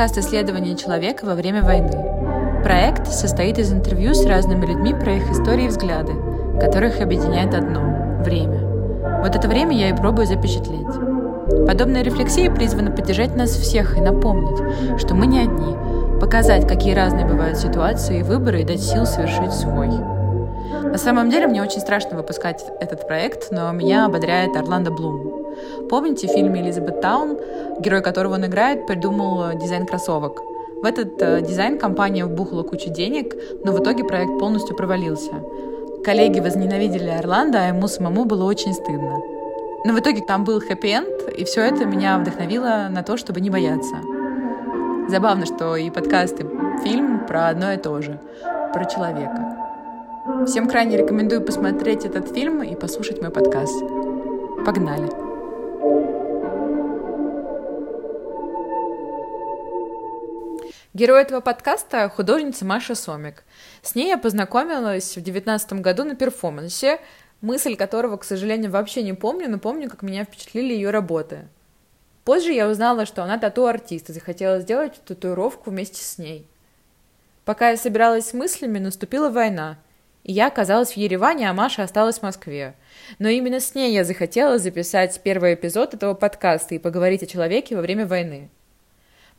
подкаст исследования человека во время войны. Проект состоит из интервью с разными людьми про их истории и взгляды, которых объединяет одно – время. Вот это время я и пробую запечатлеть. Подобная рефлексия призвана поддержать нас всех и напомнить, что мы не одни, показать, какие разные бывают ситуации и выборы и дать сил совершить свой. На самом деле мне очень страшно выпускать этот проект, но меня ободряет Орландо Блум. Помните в фильме «Элизабеттаун», герой которого он играет, придумал дизайн кроссовок? В этот э, дизайн компания вбухала кучу денег, но в итоге проект полностью провалился. Коллеги возненавидели Орландо, а ему самому было очень стыдно. Но в итоге там был хэппи-энд, и все это меня вдохновило на то, чтобы не бояться. Забавно, что и подкаст, и фильм про одно и то же, про человека. Всем крайне рекомендую посмотреть этот фильм и послушать мой подкаст. Погнали! Герой этого подкаста – художница Маша Сомик. С ней я познакомилась в девятнадцатом году на перформансе, мысль которого, к сожалению, вообще не помню, но помню, как меня впечатлили ее работы. Позже я узнала, что она тату-артист и захотела сделать татуировку вместе с ней. Пока я собиралась с мыслями, наступила война – я оказалась в Ереване, а Маша осталась в Москве. Но именно с ней я захотела записать первый эпизод этого подкаста и поговорить о человеке во время войны.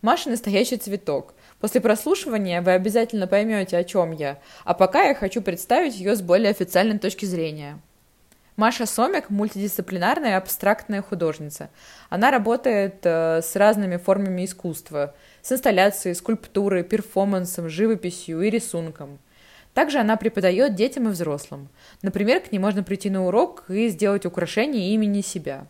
Маша настоящий цветок. После прослушивания вы обязательно поймете, о чем я, а пока я хочу представить ее с более официальной точки зрения. Маша Сомик – мультидисциплинарная абстрактная художница. Она работает э, с разными формами искусства – с инсталляцией, скульптурой, перформансом, живописью и рисунком – также она преподает детям и взрослым. Например, к ней можно прийти на урок и сделать украшение имени себя.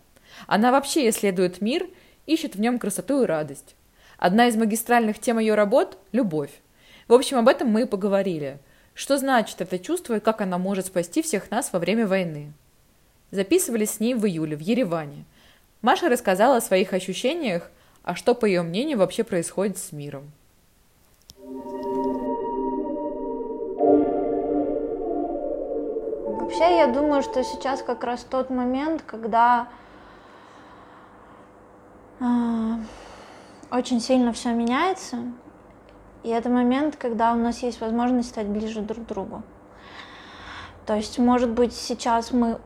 Она вообще исследует мир, ищет в нем красоту и радость. Одна из магистральных тем ее работ – любовь. В общем, об этом мы и поговорили. Что значит это чувство и как оно может спасти всех нас во время войны. Записывались с ней в июле в Ереване. Маша рассказала о своих ощущениях, а что, по ее мнению, вообще происходит с миром. Вообще, я думаю, что сейчас как раз тот момент, когда э, очень сильно все меняется, и это момент, когда у нас есть возможность стать ближе друг к другу. То есть, может быть, сейчас мы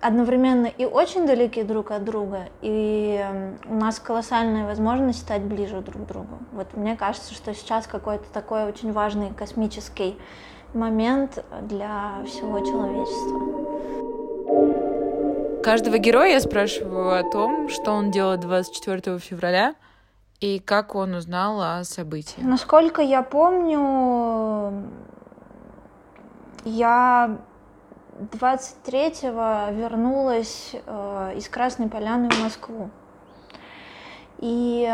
одновременно и очень далеки друг от друга, и у нас колоссальная возможность стать ближе друг к другу. Вот мне кажется, что сейчас какой-то такой очень важный космический момент для всего человечества. Каждого героя я спрашиваю о том, что он делал 24 февраля и как он узнал о событии. Насколько я помню, я 23-го вернулась э, из Красной Поляны в Москву. И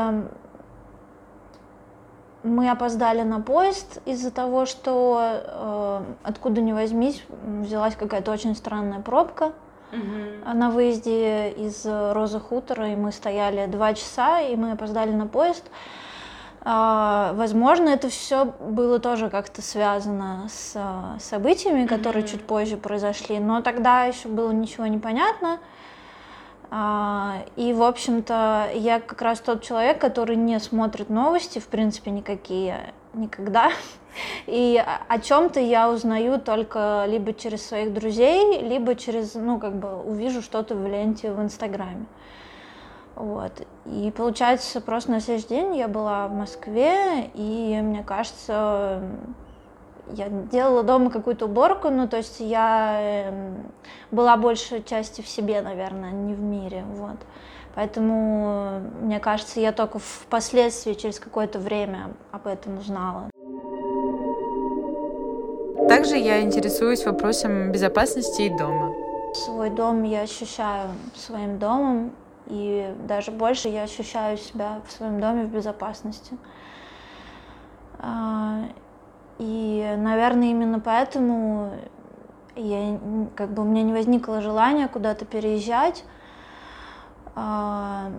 мы опоздали на поезд из-за того, что э, откуда ни возьмись взялась какая-то очень странная пробка угу. на выезде из Розы Хутора, и мы стояли два часа, и мы опоздали на поезд. Э, возможно, это все было тоже как-то связано с э, событиями, которые угу. чуть позже произошли, но тогда еще было ничего не понятно. И, в общем-то, я как раз тот человек, который не смотрит новости, в принципе, никакие никогда. И о чем-то я узнаю только либо через своих друзей, либо через, ну, как бы увижу что-то в ленте в Инстаграме. Вот. И получается, просто на следующий день я была в Москве, и мне кажется, я делала дома какую-то уборку, ну, то есть я э, была больше части в себе, наверное, не в мире, вот. Поэтому, мне кажется, я только впоследствии, через какое-то время об этом узнала. Также я интересуюсь вопросом безопасности и дома. Свой дом я ощущаю своим домом, и даже больше я ощущаю себя в своем доме в безопасности. А, и, наверное, именно поэтому я, как бы у меня не возникло желания куда-то переезжать. А,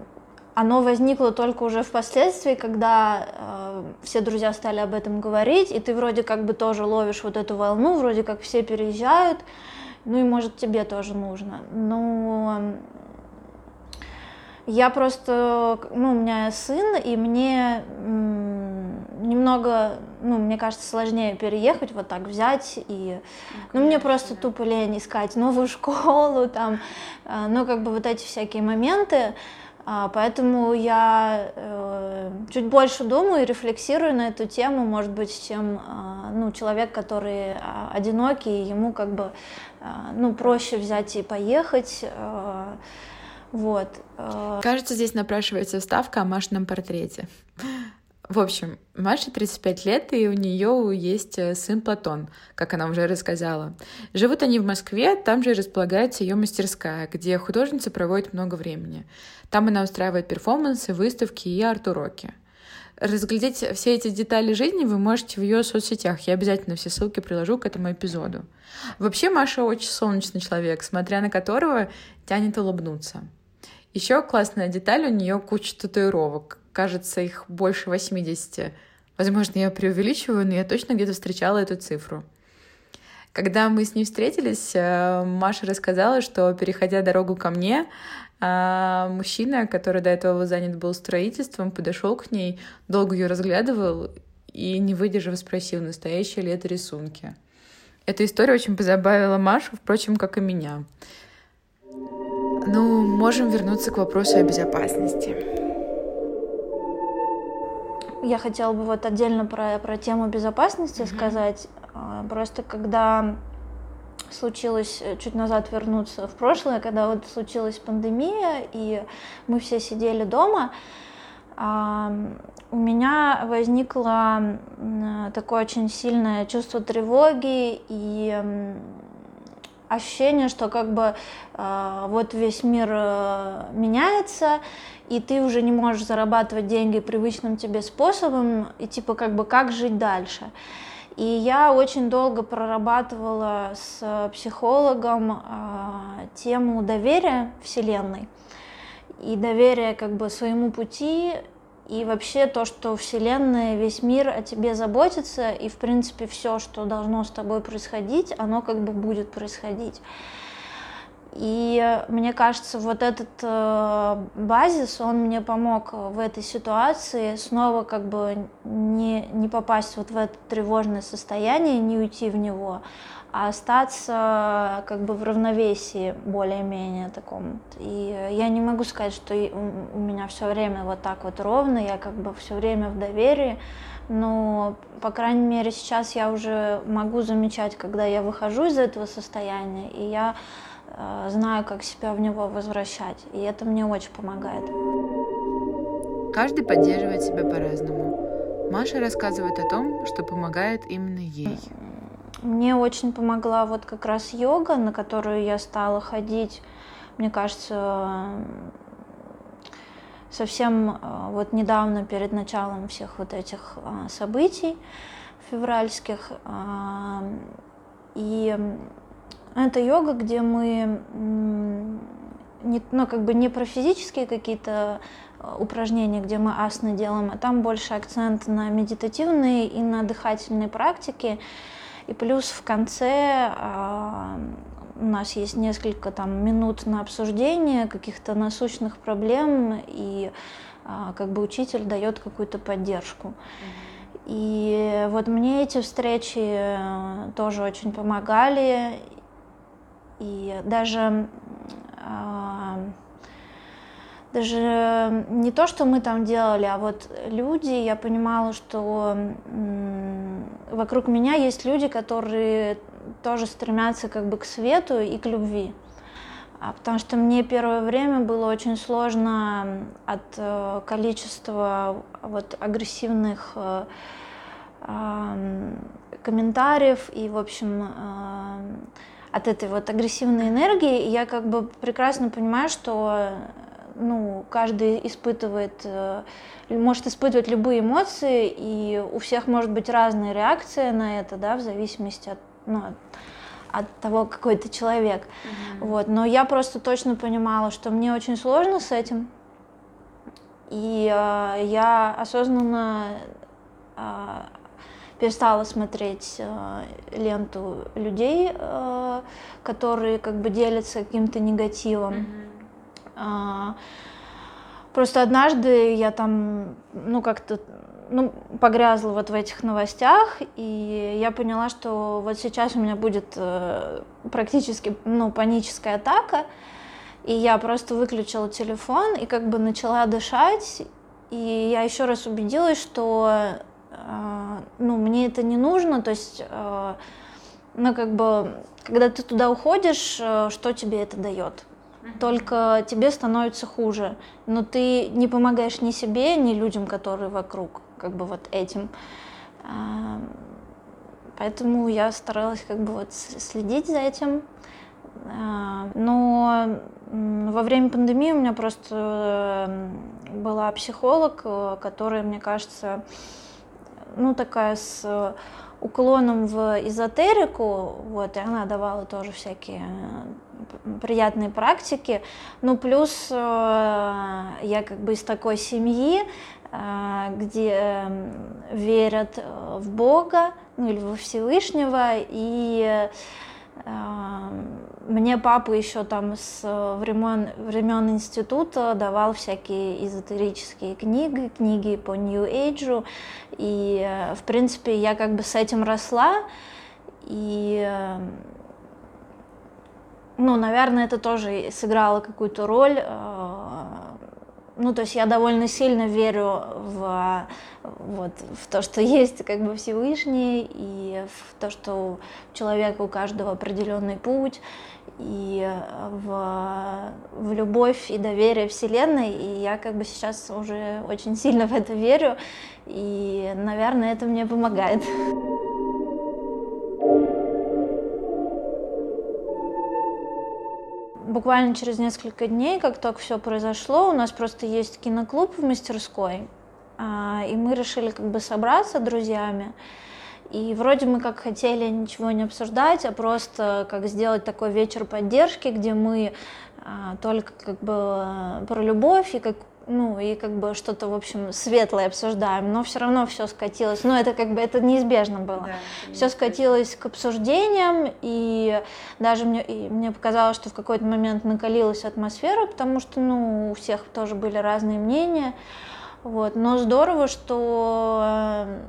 оно возникло только уже впоследствии, когда э, все друзья стали об этом говорить, и ты вроде как бы тоже ловишь вот эту волну, вроде как все переезжают, ну и может тебе тоже нужно. Но Я просто, ну, у меня сын, и мне немного, ну, мне кажется, сложнее переехать, вот так взять и, ну, ну мне просто тупо лень искать новую школу, там, а, ну, как бы вот эти всякие моменты, а, поэтому я э, чуть больше думаю и рефлексирую на эту тему, может быть, чем э, ну, человек, который одинокий, ему как бы э, ну, проще взять и поехать. Э, вот. Э. Кажется, здесь напрашивается вставка о Машином портрете. В общем, Маше 35 лет, и у нее есть э, сын Платон, как она уже рассказала. Живут они в Москве, там же располагается ее мастерская, где художница проводит много времени. Там она устраивает перформансы, выставки и арт-уроки. Разглядеть все эти детали жизни вы можете в ее соцсетях. Я обязательно все ссылки приложу к этому эпизоду. Вообще Маша очень солнечный человек, смотря на которого тянет улыбнуться. Еще классная деталь, у нее куча татуировок кажется, их больше 80. Возможно, я преувеличиваю, но я точно где-то встречала эту цифру. Когда мы с ней встретились, э, Маша рассказала, что, переходя дорогу ко мне, э, мужчина, который до этого занят был строительством, подошел к ней, долго ее разглядывал и, не выдержав, спросил, настоящие ли это рисунки. Эта история очень позабавила Машу, впрочем, как и меня. Ну, можем вернуться к вопросу о безопасности. Я хотела бы вот отдельно про, про тему безопасности mm-hmm. сказать. А, просто когда случилось э, чуть назад вернуться в прошлое, когда вот случилась пандемия, и мы все сидели дома, у меня возникло такое очень сильное чувство тревоги и ощущение, что как бы а, вот весь мир э, меняется, и ты уже не можешь зарабатывать деньги привычным тебе способом, и типа как бы как жить дальше. И я очень долго прорабатывала с психологом э, тему доверия Вселенной и доверия как бы своему пути и вообще то, что Вселенная, весь мир о тебе заботится, и в принципе все, что должно с тобой происходить, оно как бы будет происходить. И мне кажется, вот этот э, базис, он мне помог в этой ситуации снова как бы не, не попасть вот в это тревожное состояние, не уйти в него, а остаться как бы в равновесии более-менее таком. И я не могу сказать, что у меня все время вот так вот ровно, я как бы все время в доверии, но, по крайней мере, сейчас я уже могу замечать, когда я выхожу из этого состояния, и я Э, знаю, как себя в него возвращать, и это мне очень помогает. Каждый поддерживает себя по-разному. Маша рассказывает о том, что помогает именно ей. Мне очень помогла вот как раз йога, на которую я стала ходить, мне кажется, совсем э, вот недавно перед началом всех вот этих э, событий февральских. И это йога, где мы не, ну, как бы не про физические какие-то э, упражнения, где мы асны делаем, а там больше акцент на медитативные и на дыхательные практики. И плюс в конце а, у нас есть несколько там минут на обсуждение каких-то насущных проблем, и а, как бы учитель дает какую-то поддержку. И вот мне эти встречи э, тоже очень помогали, и даже а, даже не то, что мы там делали, а вот люди, я понимала, что вокруг меня есть люди, которые тоже стремятся как бы к свету и к любви. А потому что мне первое время было очень сложно от э, количества вот агрессивных э, комментариев и, в общем, от этой вот агрессивной энергии. Я как бы прекрасно понимаю, что ну, каждый испытывает, э, может испытывать любые эмоции, и у всех может быть разная реакция на это, да, в зависимости от, ну, от того, какой ты человек. Mm-hmm. Вот. Но я просто точно понимала, что мне очень сложно с этим. И э, я осознанно э, перестала смотреть э, ленту людей, э, которые как бы делятся каким-то негативом. Mm-hmm. Просто однажды я там, ну, как-то ну, погрязла вот в этих новостях, и я поняла, что вот сейчас у меня будет э, практически, ну, паническая атака, и я просто выключила телефон и как бы начала дышать, и я еще раз убедилась, что, э, ну, мне это не нужно, то есть, э, ну, как бы, когда ты туда уходишь, э, что тебе это дает? Только тебе становится хуже. Но ты не помогаешь ни себе, ни людям, которые вокруг как бы вот этим. Поэтому я старалась как бы вот следить за этим. Но во время пандемии у меня просто была психолог, э, которая, мне кажется, ну такая с уклоном в эзотерику, вот, и она давала тоже всякие приятные практики. Ну, плюс э, я как бы из такой семьи, а, где эм, верят э, в Бога, ну или во Всевышнего, и эм, мне папа еще там с времен, времен института давал всякие эзотерические книги, книги по New Age, и э, в принципе я как бы с этим росла, и эм, ну, наверное, это тоже сыграло какую-то роль э, ну, то есть я довольно сильно верю в, вот, в то, что есть как бы Всевышний, и в то, что у человека у каждого определенный путь, и в, в любовь и доверие Вселенной, и я как бы сейчас уже очень сильно в это верю, и, наверное, это мне помогает. Буквально через несколько дней, как только все произошло, у нас просто есть киноклуб в мастерской, а, и мы решили как бы собраться друзьями. И вроде мы как хотели ничего не обсуждать, а просто как сделать такой вечер поддержки, где мы а, только как бы про любовь и как ну и как бы что-то, в общем, светлое обсуждаем, но все равно все скатилось, ну это как бы это неизбежно было. Да, все скатилось к обсуждениям, и даже мне, и мне показалось, что в какой-то момент накалилась атмосфера, потому что, ну, у всех тоже были разные мнения, вот, но здорово, что э,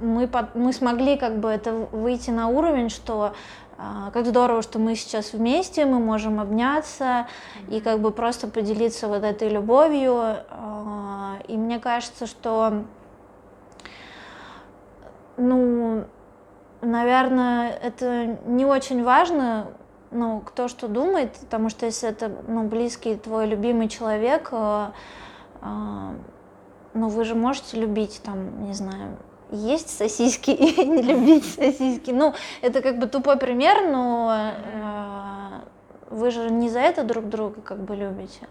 мы, мы смогли как бы это выйти на уровень, что как здорово, что мы сейчас вместе, мы можем обняться и как бы просто поделиться вот этой любовью. А, и мне кажется, что, ну, наверное, это не очень важно, ну, кто что думает, потому что если это, ну, близкий твой любимый человек, а, ну, вы же можете любить, там, не знаю, есть сосиски и не любить сосиски. Ну, это как бы тупой пример, но э, вы же не за это друг друга как бы любите.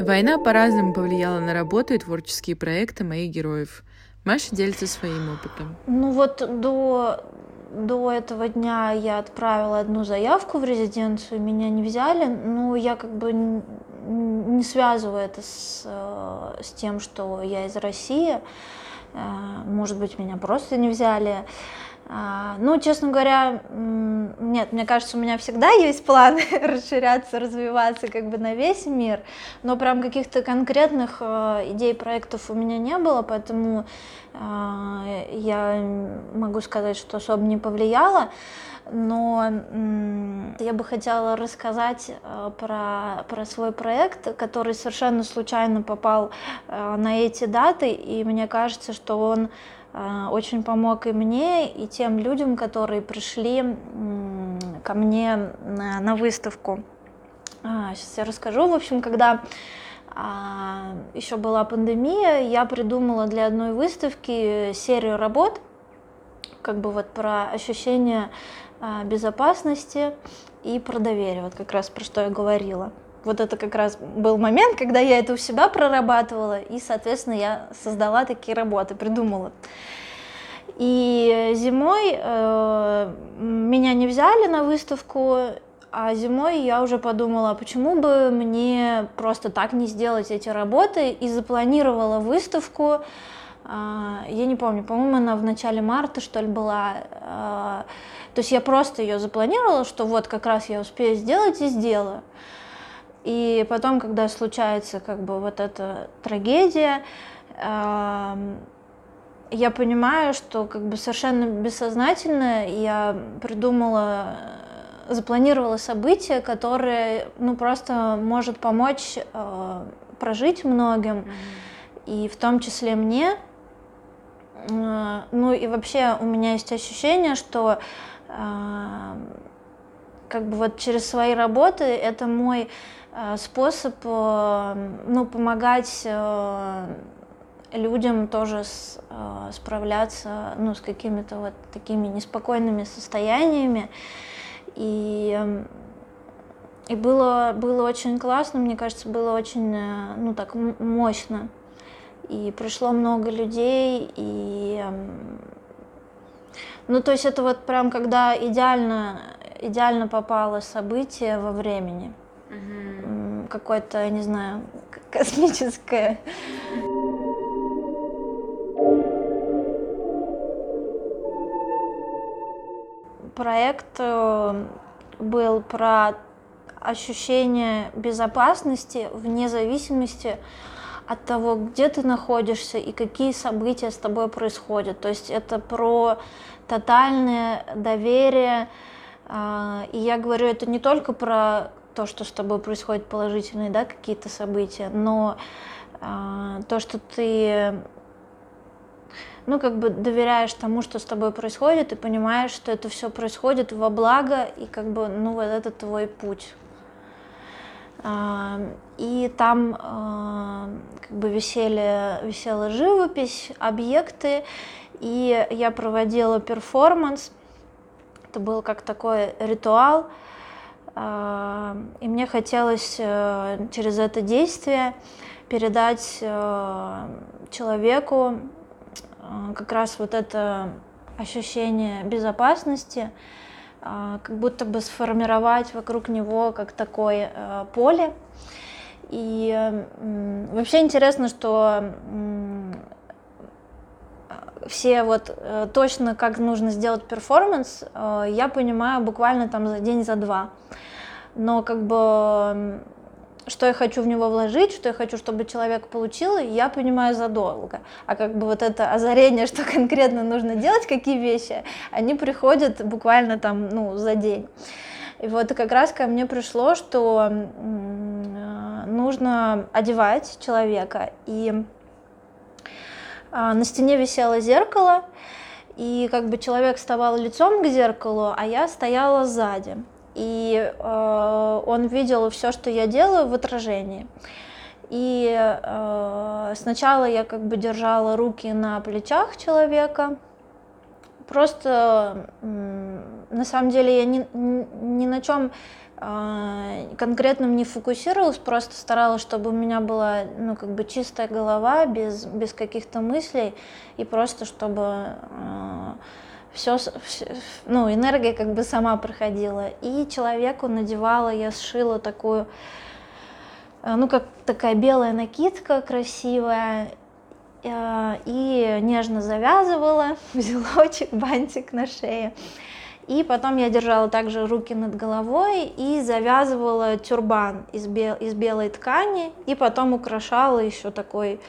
Война по-разному повлияла на работу и творческие проекты моих героев. Маша делится своим опытом. Ну вот до, до этого дня я отправила одну заявку в резиденцию, меня не взяли, но я как бы не связываю это с, э, с тем, что я из России. Э, может быть, меня просто не взяли. Э, ну, честно говоря, нет, мне кажется, у меня всегда есть план расширяться, развиваться как бы на весь мир, но прям каких-то конкретных идей, проектов у меня не было, поэтому я могу сказать, что особо не повлияло но я бы хотела рассказать э, про, про свой проект, который совершенно случайно попал э, на эти даты, и мне кажется, что он э, очень помог и мне, и тем людям, которые пришли ко мне на, на выставку. Сейчас а, я расскажу. В общем, когда а, еще была пандемия, я придумала для одной выставки серию работ, как бы вот про ощущение безопасности и про доверие, вот как раз про что я говорила. Вот это как раз был момент, когда я это у себя прорабатывала, и, соответственно, я создала такие работы, придумала. И зимой э, меня не взяли на выставку, а зимой я уже подумала, а почему бы мне просто так не сделать эти работы, и запланировала выставку, а, я не помню, по-моему, она в начале марта, что ли, была. А, то есть я просто ее запланировала, что вот как раз я успею сделать и сделаю. И потом, когда случается как бы вот эта трагедия, я понимаю, что как бы совершенно бессознательно я придумала, запланировала событие, которое, ну, просто может помочь э, прожить многим, mm-hmm. и в том числе мне. Э, ну и вообще у меня есть ощущение, что э, как бы вот через свои работы это мой э, способ ну, помогать людям тоже с, справляться ну, с какими-то вот такими неспокойными состояниями. И, и было, было очень классно, мне кажется, было очень ну, так мощно и пришло много людей, и ну, то есть это вот прям когда идеально, идеально попало событие во времени. Угу. Какое-то, не знаю, космическое. Проект э, был про ощущение безопасности вне зависимости от того, где ты находишься и какие события с тобой происходят. То есть это про тотальное доверие. А, и я говорю, это не только про то, что с тобой происходят положительные да, какие-то события, но а, то, что ты ну, как бы доверяешь тому, что с тобой происходит, и понимаешь, что это все происходит во благо, и как бы, ну, вот это твой путь. И там как бы висели, висела живопись, объекты, и я проводила перформанс. Это был как такой ритуал, и мне хотелось э, через это действие передать э, человеку э, как раз вот это ощущение безопасности, как будто бы сформировать вокруг него как такое э, поле. И вообще интересно, что все вот э, точно как нужно сделать перформанс, э, я понимаю буквально там за день, за два. Но как бы что я хочу в него вложить, что я хочу, чтобы человек получил, я понимаю задолго. А как бы вот это озарение, что конкретно нужно делать, какие вещи, они приходят буквально там, ну, за день. И вот как раз ко мне пришло, что нужно одевать человека. И а, на стене висело зеркало, и как бы человек вставал лицом к зеркалу, а я стояла сзади и э, он видел все, что я делаю в отражении. И э, сначала я как бы держала руки на плечах человека, просто э, на самом деле я ни, ни на чем э, конкретном не фокусировалась, просто старалась, чтобы у меня была ну, как бы чистая голова, без, без каких-то мыслей, и просто чтобы э, все, ну, энергия как бы сама проходила. И человеку надевала, я сшила такую, э, ну, как такая белая накидка красивая, э, и нежно завязывала узелочек, бантик на шее. И потом я держала также руки над головой и завязывала тюрбан из, бел из белой ткани, и потом украшала еще такой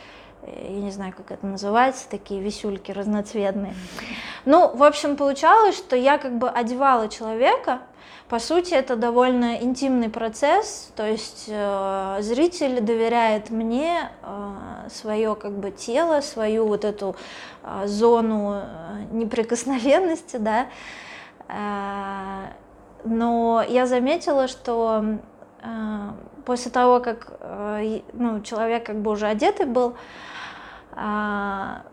я не знаю, как это называется, такие висюльки разноцветные. Ну, в общем, получалось, что я как бы одевала человека, по сути, это довольно интимный процесс, то есть э, зритель доверяет мне э, свое как бы тело, свою вот эту э, зону э, неприкосновенности, да. Э, но я заметила, что э, после того, как э, ну, человек как бы уже одетый был, а,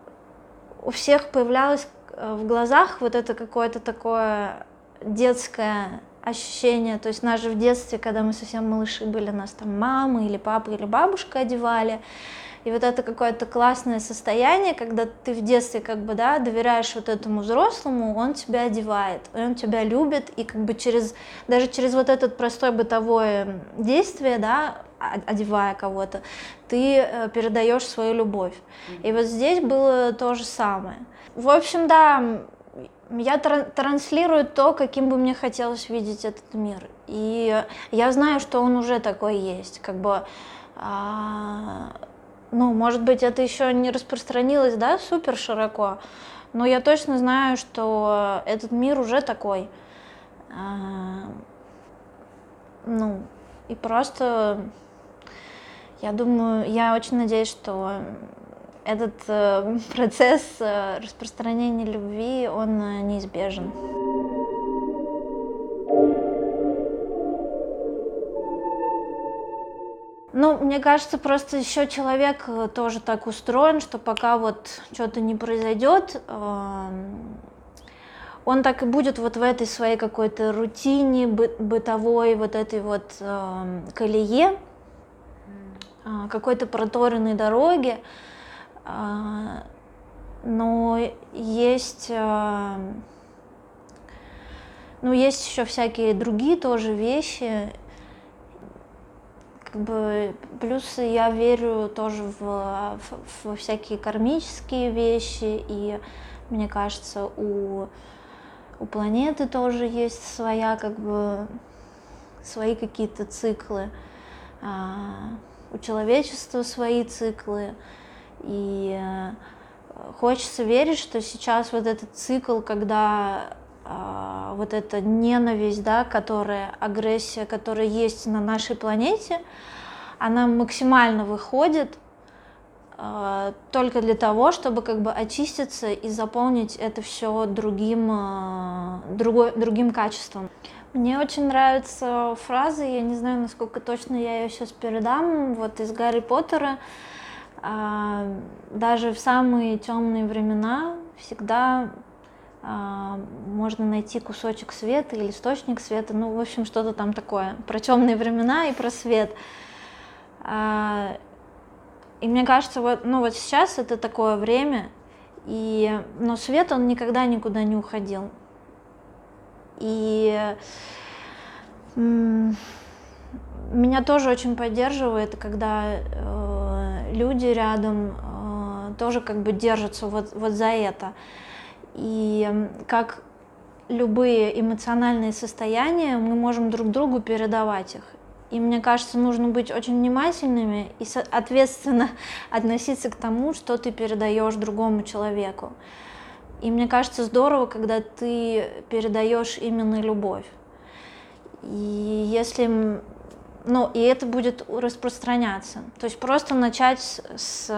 у всех появлялось э, в глазах вот это какое-то такое детское ощущение, то есть нас же в детстве, когда мы совсем малыши были, нас там мамы или папа или бабушка одевали, И вот это какое-то классное состояние, когда ты в детстве как бы, да, доверяешь вот этому взрослому, он тебя одевает, он тебя любит, и как бы через, даже через вот этот простой бытовое действие, да, одевая кого-то, ты э, передаешь свою любовь. И вот здесь было то же самое. В общем, да, я транслирую то, каким бы мне хотелось видеть этот мир. И я знаю, что он уже такой есть. Как бы, а, ну, может быть, это еще не распространилось, да, супер широко, но я точно знаю, что этот мир уже такой. А, ну, и просто я думаю, я очень надеюсь, что этот э, процесс э, распространения любви, он э, неизбежен. Ну, мне кажется, просто еще человек тоже так устроен, что пока вот что-то не произойдет, он так и будет вот в этой своей какой-то рутине бытовой, вот этой вот колее, какой-то проторенной дороге, а, но есть, а, ну, есть еще всякие другие тоже вещи. Как бы, плюс я верю тоже в, в, в всякие кармические вещи, и мне кажется, у, у планеты тоже есть своя, как бы, свои какие-то циклы, а, у человечества свои циклы. И э, хочется верить, что сейчас вот этот цикл, когда э, вот эта ненависть, да, которая, агрессия, которая есть на нашей планете, она максимально выходит э, только для того, чтобы как бы очиститься и заполнить это все другим, э, другой, другим качеством. Мне очень нравится фраза, я не знаю, насколько точно я ее сейчас передам, вот из Гарри Поттера, а, даже в самые темные времена всегда а, можно найти кусочек света или источник света, ну, в общем, что-то там такое про темные времена и про свет. А, и мне кажется, вот, ну, вот сейчас это такое время, и, но свет, он никогда никуда не уходил. И меня тоже очень поддерживает, когда э, люди рядом э, тоже как бы держатся вот, вот за это. И как любые эмоциональные состояния, мы можем друг другу передавать их. И мне кажется, нужно быть очень внимательными и ответственно относиться к тому, что ты передаешь другому человеку. И мне кажется здорово, когда ты передаешь именно любовь. И если ну, и это будет распространяться. То есть просто начать с,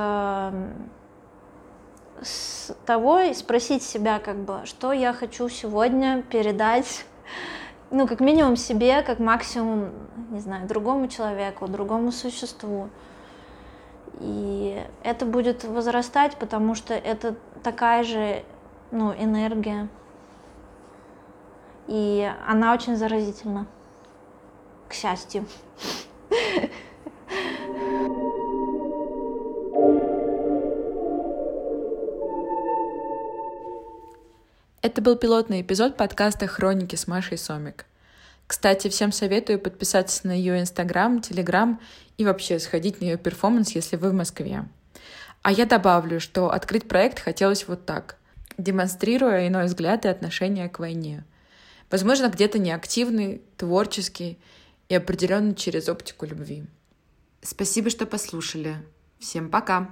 с того и спросить себя, как бы, что я хочу сегодня передать, ну, как минимум себе, как максимум, не знаю, другому человеку, другому существу. И это будет возрастать, потому что это такая же, ну, энергия. И она очень заразительна к счастью. Это был пилотный эпизод подкаста «Хроники» с Машей Сомик. Кстати, всем советую подписаться на ее инстаграм, телеграм и вообще сходить на ее перформанс, если вы в Москве. А я добавлю, что открыть проект хотелось вот так, демонстрируя иной взгляд и отношение к войне. Возможно, где-то неактивный, творческий и определенно через оптику любви. Спасибо, что послушали. Всем пока!